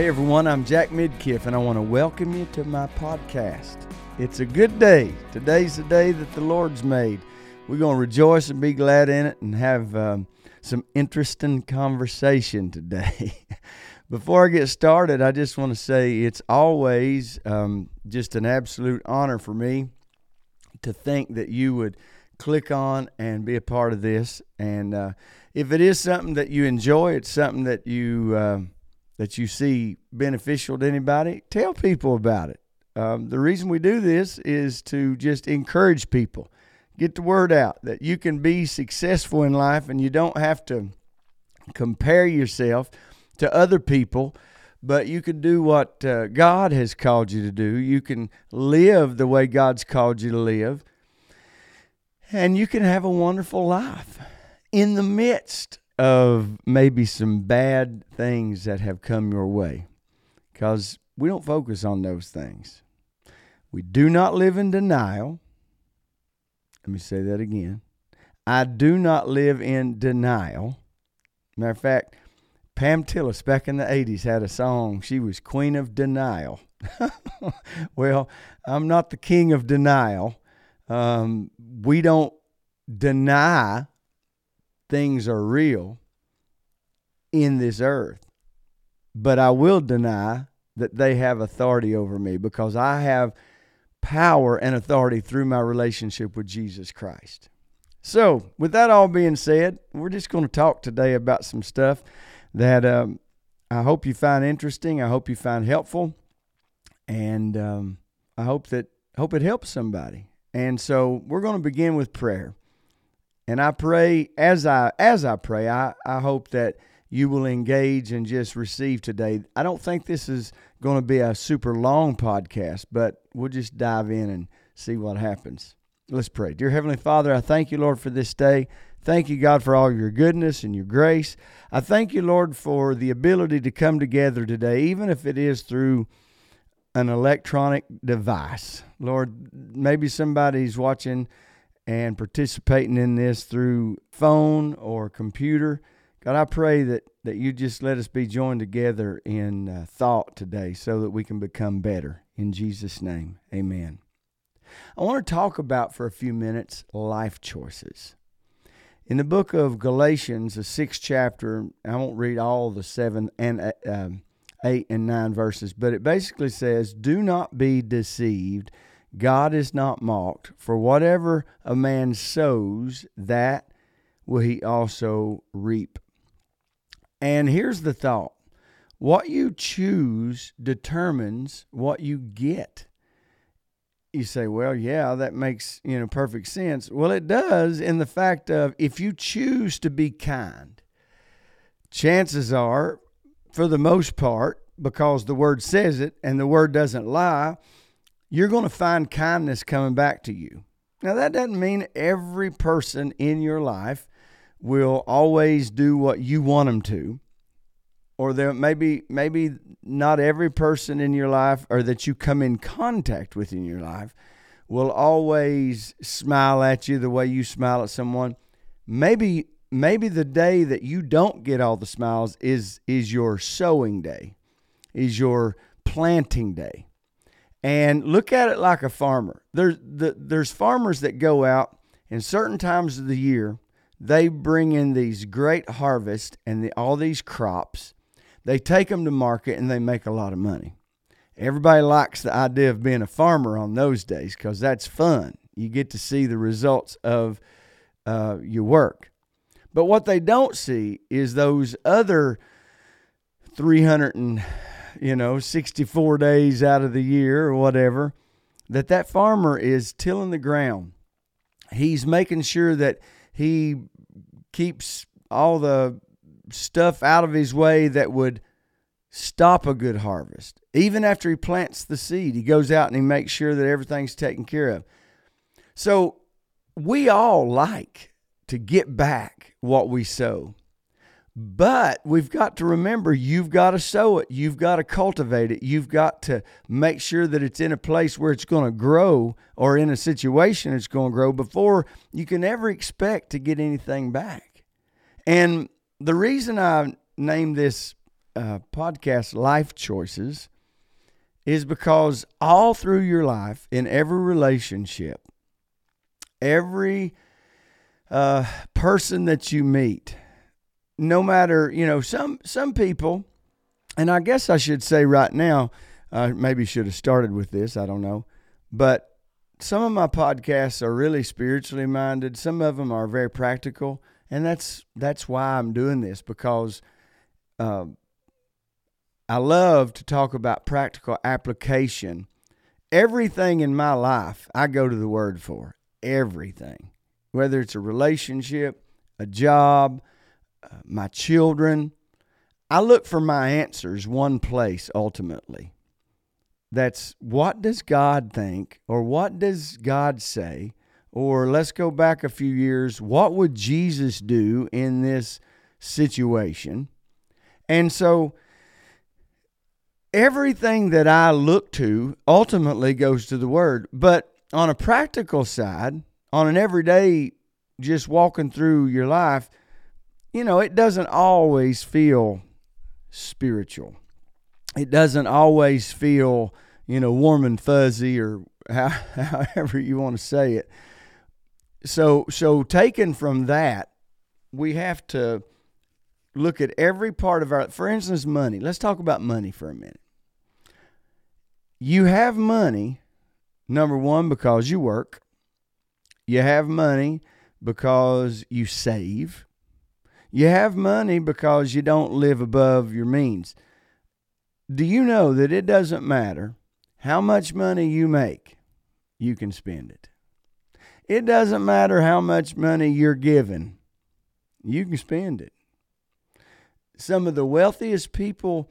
Hey everyone, I'm Jack Midkiff, and I want to welcome you to my podcast. It's a good day. Today's the day that the Lord's made. We're going to rejoice and be glad in it and have um, some interesting conversation today. Before I get started, I just want to say it's always um, just an absolute honor for me to think that you would click on and be a part of this. And uh, if it is something that you enjoy, it's something that you. Uh, that you see beneficial to anybody, tell people about it. Um, the reason we do this is to just encourage people, get the word out that you can be successful in life and you don't have to compare yourself to other people, but you can do what uh, God has called you to do. You can live the way God's called you to live, and you can have a wonderful life in the midst of maybe some bad things that have come your way because we don't focus on those things. We do not live in denial. Let me say that again. I do not live in denial. Matter of fact, Pam Tillis back in the 80s had a song. She was Queen of Denial. well, I'm not the king of denial. Um, we don't deny things are real in this earth, but I will deny that they have authority over me because I have power and authority through my relationship with Jesus Christ. So, with that all being said, we're just going to talk today about some stuff that um, I hope you find interesting. I hope you find helpful, and um, I hope that hope it helps somebody. And so, we're going to begin with prayer. And I pray as I as I pray, I, I hope that you will engage and just receive today. I don't think this is going to be a super long podcast, but we'll just dive in and see what happens. Let's pray. Dear Heavenly Father, I thank you, Lord, for this day. Thank you, God, for all your goodness and your grace. I thank you, Lord, for the ability to come together today, even if it is through an electronic device. Lord, maybe somebody's watching and participating in this through phone or computer. God, I pray that, that you just let us be joined together in uh, thought today so that we can become better. In Jesus' name, amen. I want to talk about for a few minutes life choices. In the book of Galatians, the sixth chapter, I won't read all the seven and uh, um, eight and nine verses, but it basically says, Do not be deceived. God is not mocked, for whatever a man sows, that will he also reap. And here's the thought what you choose determines what you get. You say, well, yeah, that makes, you know, perfect sense. Well, it does in the fact of if you choose to be kind, chances are, for the most part, because the word says it and the word doesn't lie, you're going to find kindness coming back to you. Now, that doesn't mean every person in your life will always do what you want them to. Or there maybe maybe not every person in your life or that you come in contact with in your life will always smile at you the way you smile at someone. Maybe maybe the day that you don't get all the smiles is is your sowing day is your planting day. And look at it like a farmer. There's the, there's farmers that go out in certain times of the year they bring in these great harvests and the, all these crops. They take them to market and they make a lot of money. Everybody likes the idea of being a farmer on those days because that's fun. You get to see the results of uh, your work. But what they don't see is those other 300 and you know 64 days out of the year or whatever that that farmer is tilling the ground. He's making sure that he keeps all the stuff out of his way that would stop a good harvest. Even after he plants the seed, he goes out and he makes sure that everything's taken care of. So we all like to get back what we sow. But we've got to remember you've got to sow it, you've got to cultivate it, you've got to make sure that it's in a place where it's going to grow or in a situation it's going to grow before you can ever expect to get anything back. And the reason I named this uh, podcast, Life Choices, is because all through your life, in every relationship, every uh, person that you meet, no matter you know some some people, and I guess I should say right now, uh, maybe should have started with this. I don't know, but some of my podcasts are really spiritually minded. Some of them are very practical, and that's that's why I'm doing this because uh, I love to talk about practical application. Everything in my life, I go to the Word for everything, whether it's a relationship, a job, uh, my children. I look for my answers one place ultimately. That's what does God think, or what does God say, or let's go back a few years, what would Jesus do in this situation? And so everything that I look to ultimately goes to the Word. But on a practical side, on an everyday, just walking through your life, you know, it doesn't always feel spiritual. It doesn't always feel, you know, warm and fuzzy or how, however you want to say it. So, so taken from that, we have to look at every part of our, for instance, money. Let's talk about money for a minute. You have money, number one, because you work. You have money because you save. You have money because you don't live above your means. Do you know that it doesn't matter how much money you make, you can spend it? It doesn't matter how much money you're given, you can spend it. Some of the wealthiest people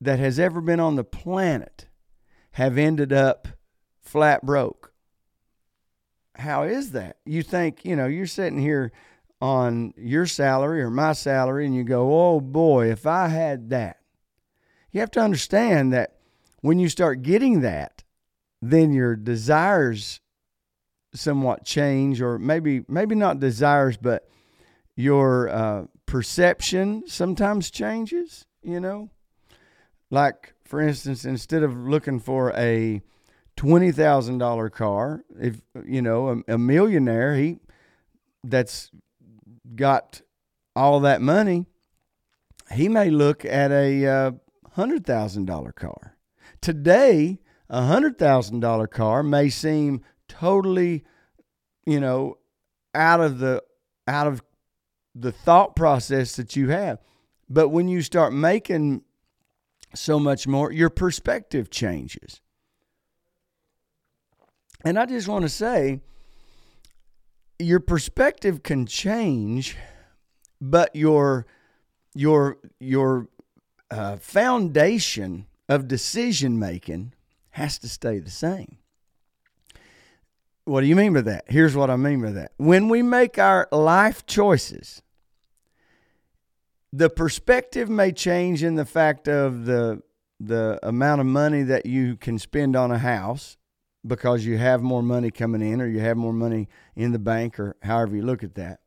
that has ever been on the planet have ended up flat broke. How is that? You think, you know, you're sitting here on your salary or my salary and you go, oh boy, if I had that. You have to understand that when you start getting that, then your desires somewhat change, or maybe maybe not desires, but your uh, perception sometimes changes. You know, like for instance, instead of looking for a twenty thousand dollar car, if you know a, a millionaire, he that's got all that money, he may look at a uh, hundred thousand dollar car. Today, a hundred thousand dollar car may seem totally, you know, out of the out of the thought process that you have. But when you start making so much more, your perspective changes. And I just want to say, your perspective can change, but your your your uh, foundation of decision making has to stay the same. What do you mean by that? Here's what I mean by that. When we make our life choices, the perspective may change in the fact of the the amount of money that you can spend on a house because you have more money coming in or you have more money in the bank or however you look at that.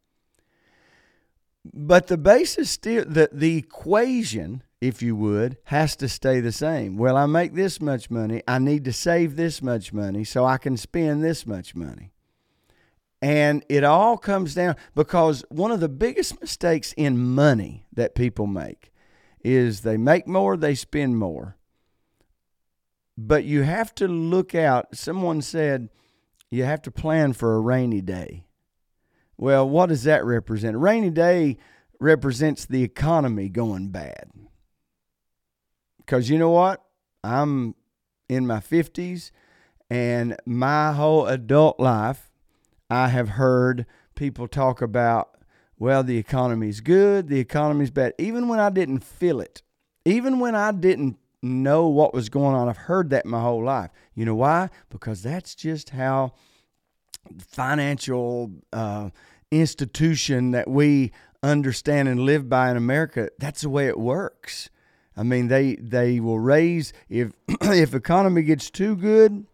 But the basis still the the equation, if you would, has to stay the same. Well, I make this much money, I need to save this much money so I can spend this much money. And it all comes down because one of the biggest mistakes in money that people make is they make more, they spend more. But you have to look out. Someone said you have to plan for a rainy day. Well, what does that represent? A rainy day represents the economy going bad. Because you know what? I'm in my 50s, and my whole adult life, I have heard people talk about, well, the economy's good, the economy's bad. Even when I didn't feel it, even when I didn't know what was going on. I've heard that my whole life. You know why? Because that's just how financial uh, institution that we understand and live by in America. That's the way it works. I mean, they they will raise if if economy gets too good,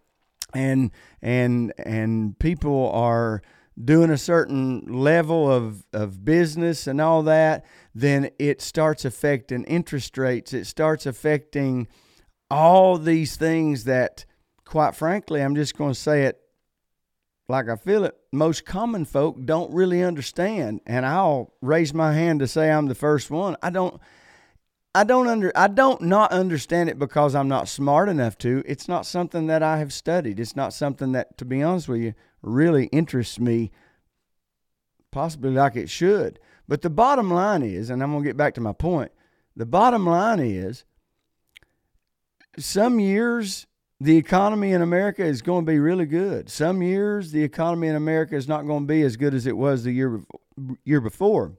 and and and people are doing a certain level of, of business and all that, then it starts affecting interest rates. It starts affecting all these things that, quite frankly, I'm just going to say it like I feel it, most common folk don't really understand. And I'll raise my hand to say I'm the first one. I don't. I don't under I don't not understand it because I'm not smart enough to. It's not something that I have studied. It's not something that to be honest with you really interests me possibly like it should. But the bottom line is, and I'm going to get back to my point. The bottom line is some years the economy in America is going to be really good. Some years the economy in America is not going to be as good as it was the year year before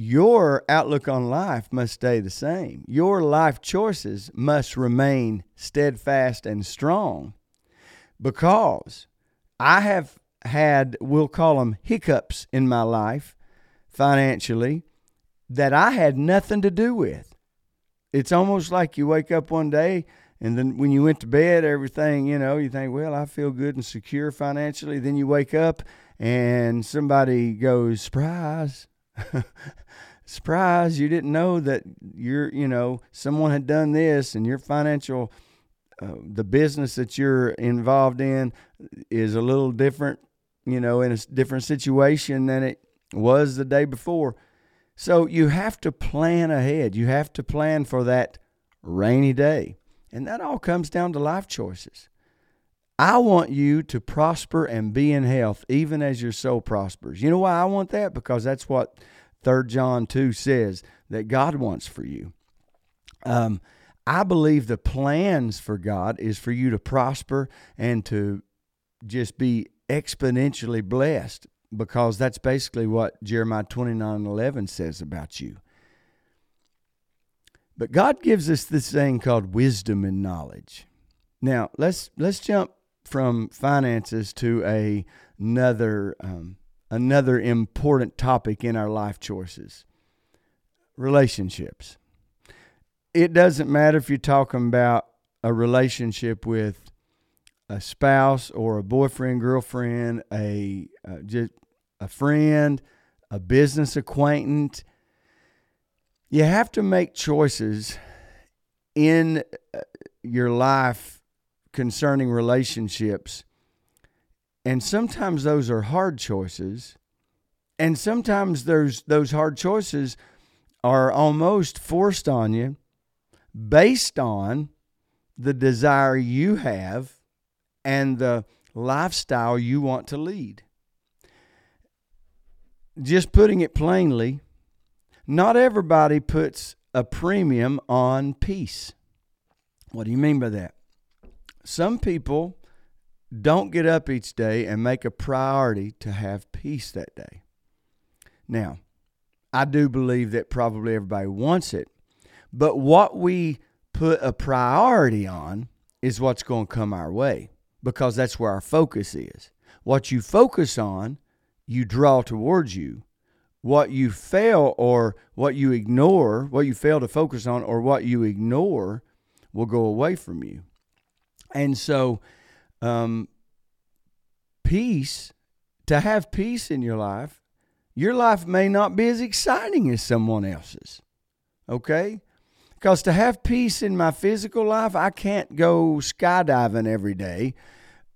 your outlook on life must stay the same. Your life choices must remain steadfast and strong because I have had, we'll call them hiccups in my life financially that I had nothing to do with. It's almost like you wake up one day and then when you went to bed, everything, you know, you think, well, I feel good and secure financially. Then you wake up and somebody goes, surprise. surprise you didn't know that you're you know someone had done this and your financial uh, the business that you're involved in is a little different you know in a different situation than it was the day before so you have to plan ahead you have to plan for that rainy day and that all comes down to life choices I want you to prosper and be in health, even as your soul prospers. You know why I want that? Because that's what 3 John 2 says that God wants for you. Um, I believe the plans for God is for you to prosper and to just be exponentially blessed because that's basically what Jeremiah 29 11 says about you. But God gives us this thing called wisdom and knowledge. Now, let's let's jump from finances to a, another um, another important topic in our life choices relationships. It doesn't matter if you're talking about a relationship with a spouse or a boyfriend, girlfriend, a uh, just a friend, a business acquaintance. You have to make choices in uh, your life concerning relationships and sometimes those are hard choices. And sometimes those those hard choices are almost forced on you based on the desire you have and the lifestyle you want to lead. Just putting it plainly, not everybody puts a premium on peace. What do you mean by that? Some people don't get up each day and make a priority to have peace that day. Now, I do believe that probably everybody wants it, but what we put a priority on is what's going to come our way because that's where our focus is. What you focus on, you draw towards you. What you fail or what you ignore, what you fail to focus on or what you ignore will go away from you. And so, um, peace, to have peace in your life, your life may not be as exciting as someone else's. Okay? Because to have peace in my physical life, I can't go skydiving every day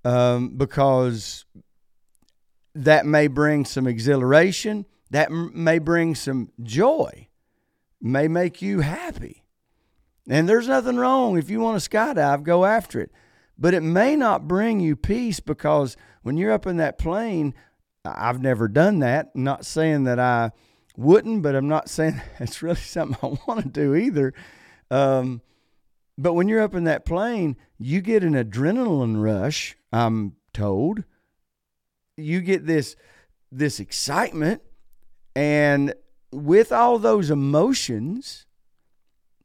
um, because that may bring some exhilaration, that m- may bring some joy, may make you happy. And there's nothing wrong if you want to skydive, go after it but it may not bring you peace because when you're up in that plane, I've never done that. Not saying that I wouldn't, but I'm not saying it's really something I want to do either. Um, but when you're up in that plane, you get an adrenaline rush. I'm told. You get this this excitement, and with all those emotions,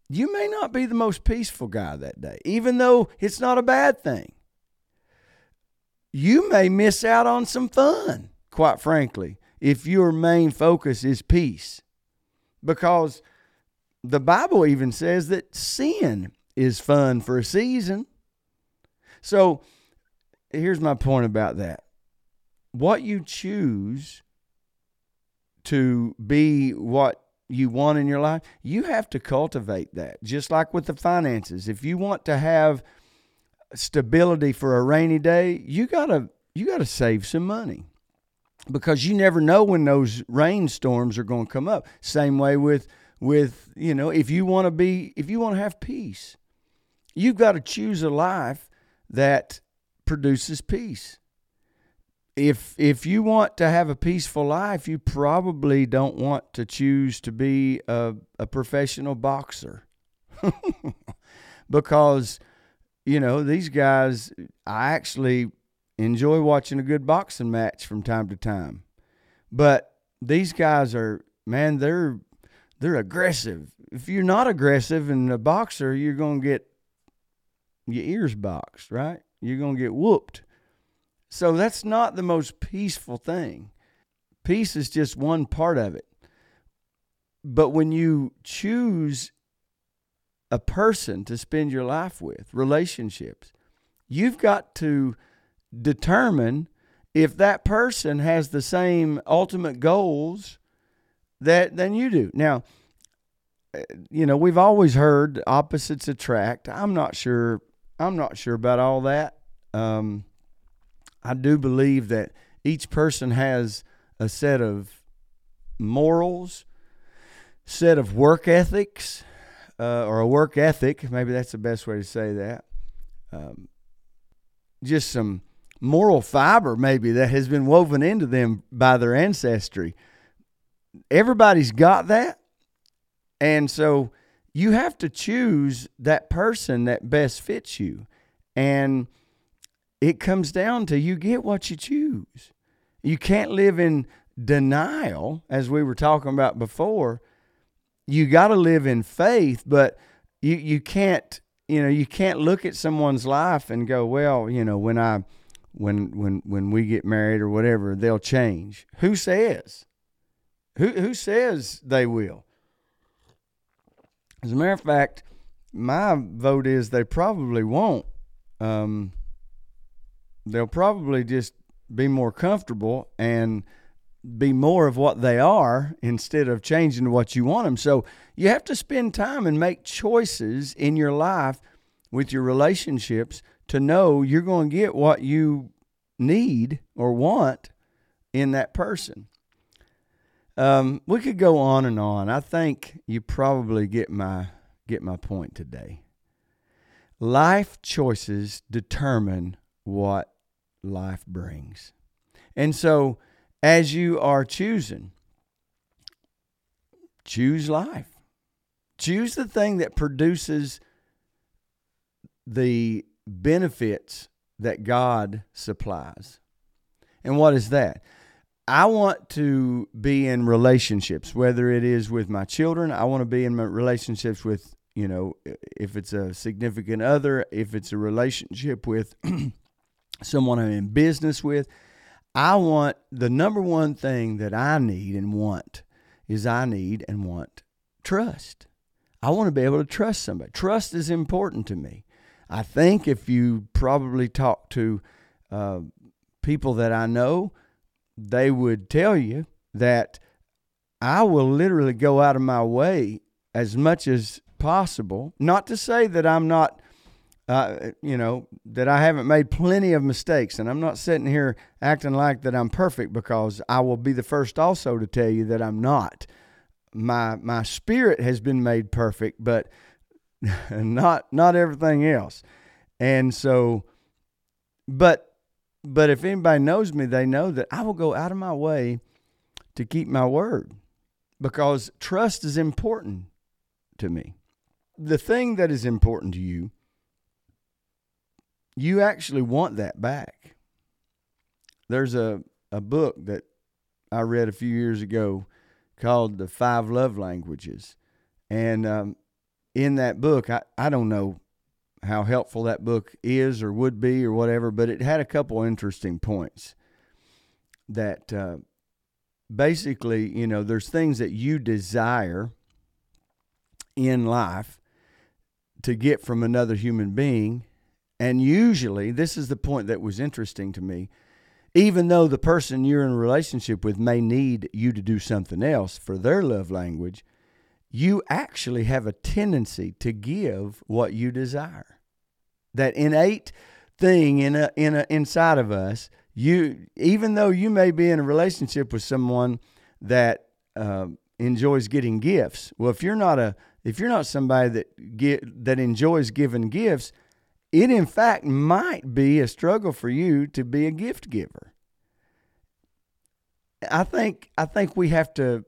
you may not be the most peaceful guy that day, even though it's not a bad thing. You may miss out on some fun, quite frankly, if your main focus is peace. Because the Bible even says that sin is fun for a season. So here's my point about that. what you choose to be what you want in your life, you have to cultivate that. Just like with the finances. If you want to have stability for a rainy day, you got to you got to save some money. Because you never know when those rainstorms are going to come up. Same way with with, you know, if you want to be if you want to have peace, you've got to choose a life that produces peace if if you want to have a peaceful life, you probably don't want to choose to be a, a professional boxer. because you know, these guys I actually enjoy watching a good boxing match from time to time. But these guys are man, they're they're aggressive. If you're not aggressive and a boxer, you're to get your ears boxed, right? You're to get whooped. So that's not the most peaceful thing. Peace is just one part of it. But when you choose a person to spend your life with, relationships, you've got to determine if that person has the same ultimate goals that than you do. Now, eh, you know, we've always heard opposites attract. I'm not sure I'm not sure about all that. Um, I do believe that each person has a set of morals, set of work ethics, uh, or a work ethic. Maybe that's the best way to say that. Um, just some moral fiber, maybe, that has been woven into them by their ancestry. Everybody's got that. And so you have to choose that person that best fits you. And it comes down to you get what you choose. You can't live in denial, as we were talking about before. You got to live in faith, but you, you can't, you know, you can't look at someone's life and go, well, you know, when I, when, when, when we get married or whatever, they'll change. Who says? Who, who says they will? As a matter of fact, my vote is they probably won't. Um, they'll probably just be more comfortable and be more of what they are instead of changing to what you want them. So you have to spend time and make choices in your life with your relationships to know you're going to get what you need or want in that person. Um, we could go on and on. I think you probably get my get my point today. Life choices determine what life brings. And so, as you are choosing, choose life. Choose the thing that produces the benefits that God supplies. And what is that? I want to be in relationships, whether it is with my children, I want to be in relationships with, you know, if it's a significant other, if it's a relationship with someone I'm in business with. I want the number one thing that I need and want is I need and want trust. I want to be able to trust somebody. Trust is important to me. I think if you probably talk to uh, people that I know, they would tell you that I will literally go out of my way as much as possible. Not to say that I'm not uh, you know, that I haven't made plenty of mistakes. And I'm not sitting here acting like that I'm perfect because I will be the first also to tell you that I'm not. My my spirit has been made perfect, but not not everything else. And so but but if anybody knows me, they know that I will go out of my way to keep my word because trust is important to me. The thing that is important to you you actually want that back. There's a, a book that I read a few years ago called The Five Love Languages. And um, in that book, I, I don't know how helpful that book is or would be or whatever, but it had a couple interesting points that uh, basically, you know, there's things that you desire in life to get from another human being and usually, this is the point that was interesting to me. even though the person you're in a relationship with may need you to do something else for their love language, you actually have a tendency to give what you desire. That innate thing in a, in a, inside of us, you even though you may be in a relationship with someone that uh, enjoys getting gifts. Well, if you're not a if you're not somebody that get that enjoys giving gifts, it in fact might be a struggle for you to be a gift giver. I think I think we have to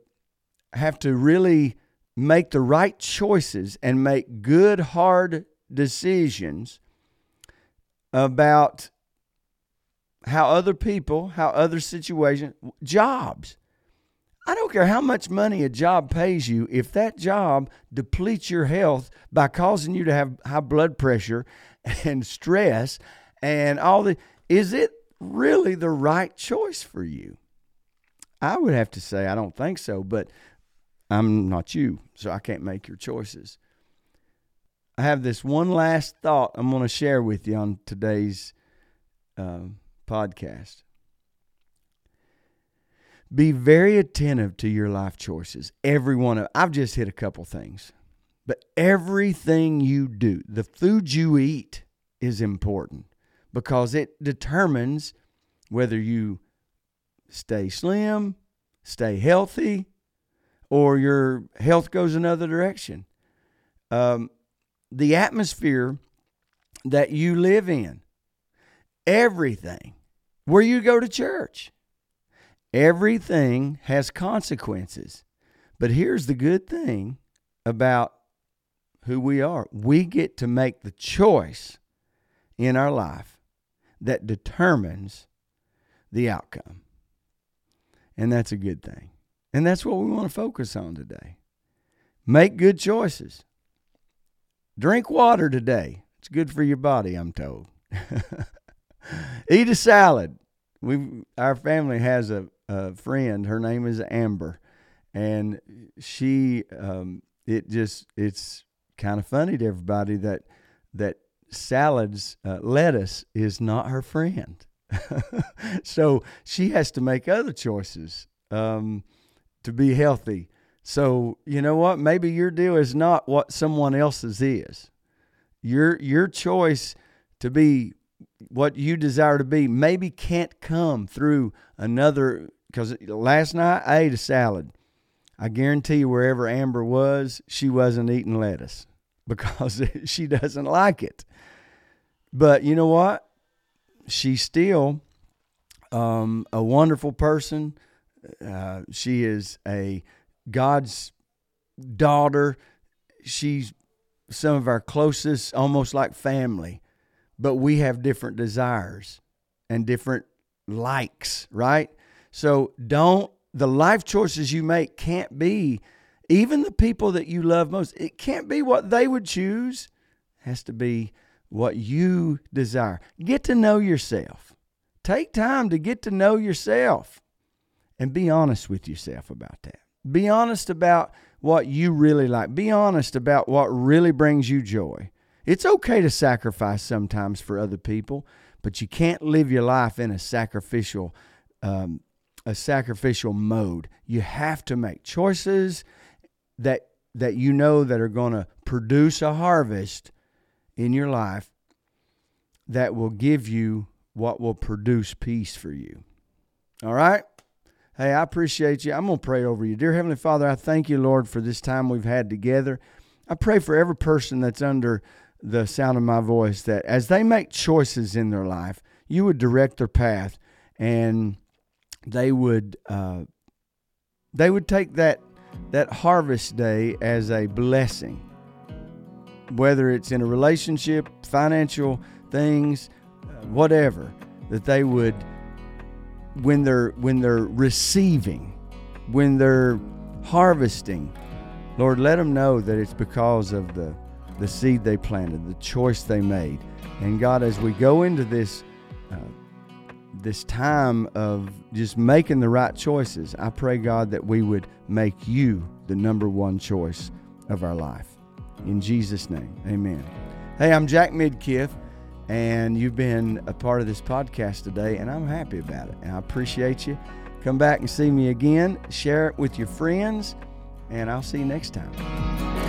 have to really make the right choices and make good hard decisions about how other people, how other situations, jobs. I don't care how much money a job pays you, if that job depletes your health by causing you to have high blood pressure and stress and all the is it really the right choice for you? I would have to say I don't think so, but I'm not you, so I can't make your choices. I have this one last thought I'm going to share with you on today's uh, podcast. Be very attentive to your life choices. Every one of I've just hit a couple things. But everything you do, the food you eat is important because it determines whether you stay slim, stay healthy, or your health goes another direction. Um, the atmosphere that you live in, everything, where you go to church, Everything has consequences. But here's the good thing about who we are we get to make the choice in our life that determines the outcome. And that's a good thing. And that's what we want to focus on today. Make good choices. Drink water today. It's good for your body, I'm told. Eat a salad. We our family has a uh, friend. Her name is Amber, and she um, it just it's kind of funny to everybody that that salads uh, lettuce is not her friend. so she has to make other choices um, to be healthy. So you know what? Maybe your deal is not what someone else's is. Your your choice to be what you desire to be maybe can't come through another because last night I ate a salad. I guarantee you, wherever Amber was, she wasn't eating lettuce because she doesn't like it. But you know what? She's still um, a wonderful person. Uh, she is a God's daughter. She's some of our closest, almost like family. But we have different desires and different likes, right? So don't, the life choices you make can't be, even the people that you love most, it can't be what they would choose. It has to be what you desire. Get to know yourself. Take time to get to know yourself and be honest with yourself about that. Be honest about what you really like. Be honest about what really brings you joy. It's okay to sacrifice sometimes for other people, but you can't live your life in a sacrificial um, a sacrificial mode. You have to make choices that that you know that are going to produce a harvest in your life that will give you what will produce peace for you. All right? Hey, I appreciate you. I'm going to pray over you. Dear Heavenly Father, I thank you, Lord, for this time we've had together. I pray for every person that's under the sound of my voice that as they make choices in their life, you would direct their path and they would uh, they would take that that harvest day as a blessing, whether it's in a relationship, financial things, uh, whatever. That they would when they're when they're receiving, when they're harvesting, Lord, let them know that it's because of the the seed they planted, the choice they made. And God, as we go into this uh, this time of just making the right choices, I pray, God, that we would make you the number one choice of our life. In Jesus' name, amen. Hey, I'm Jack Midkiff, And you've been a part of this podcast today, and I'm happy about it. And I appreciate you. Come back and see me again. Share it with your friends, and I'll see you next time.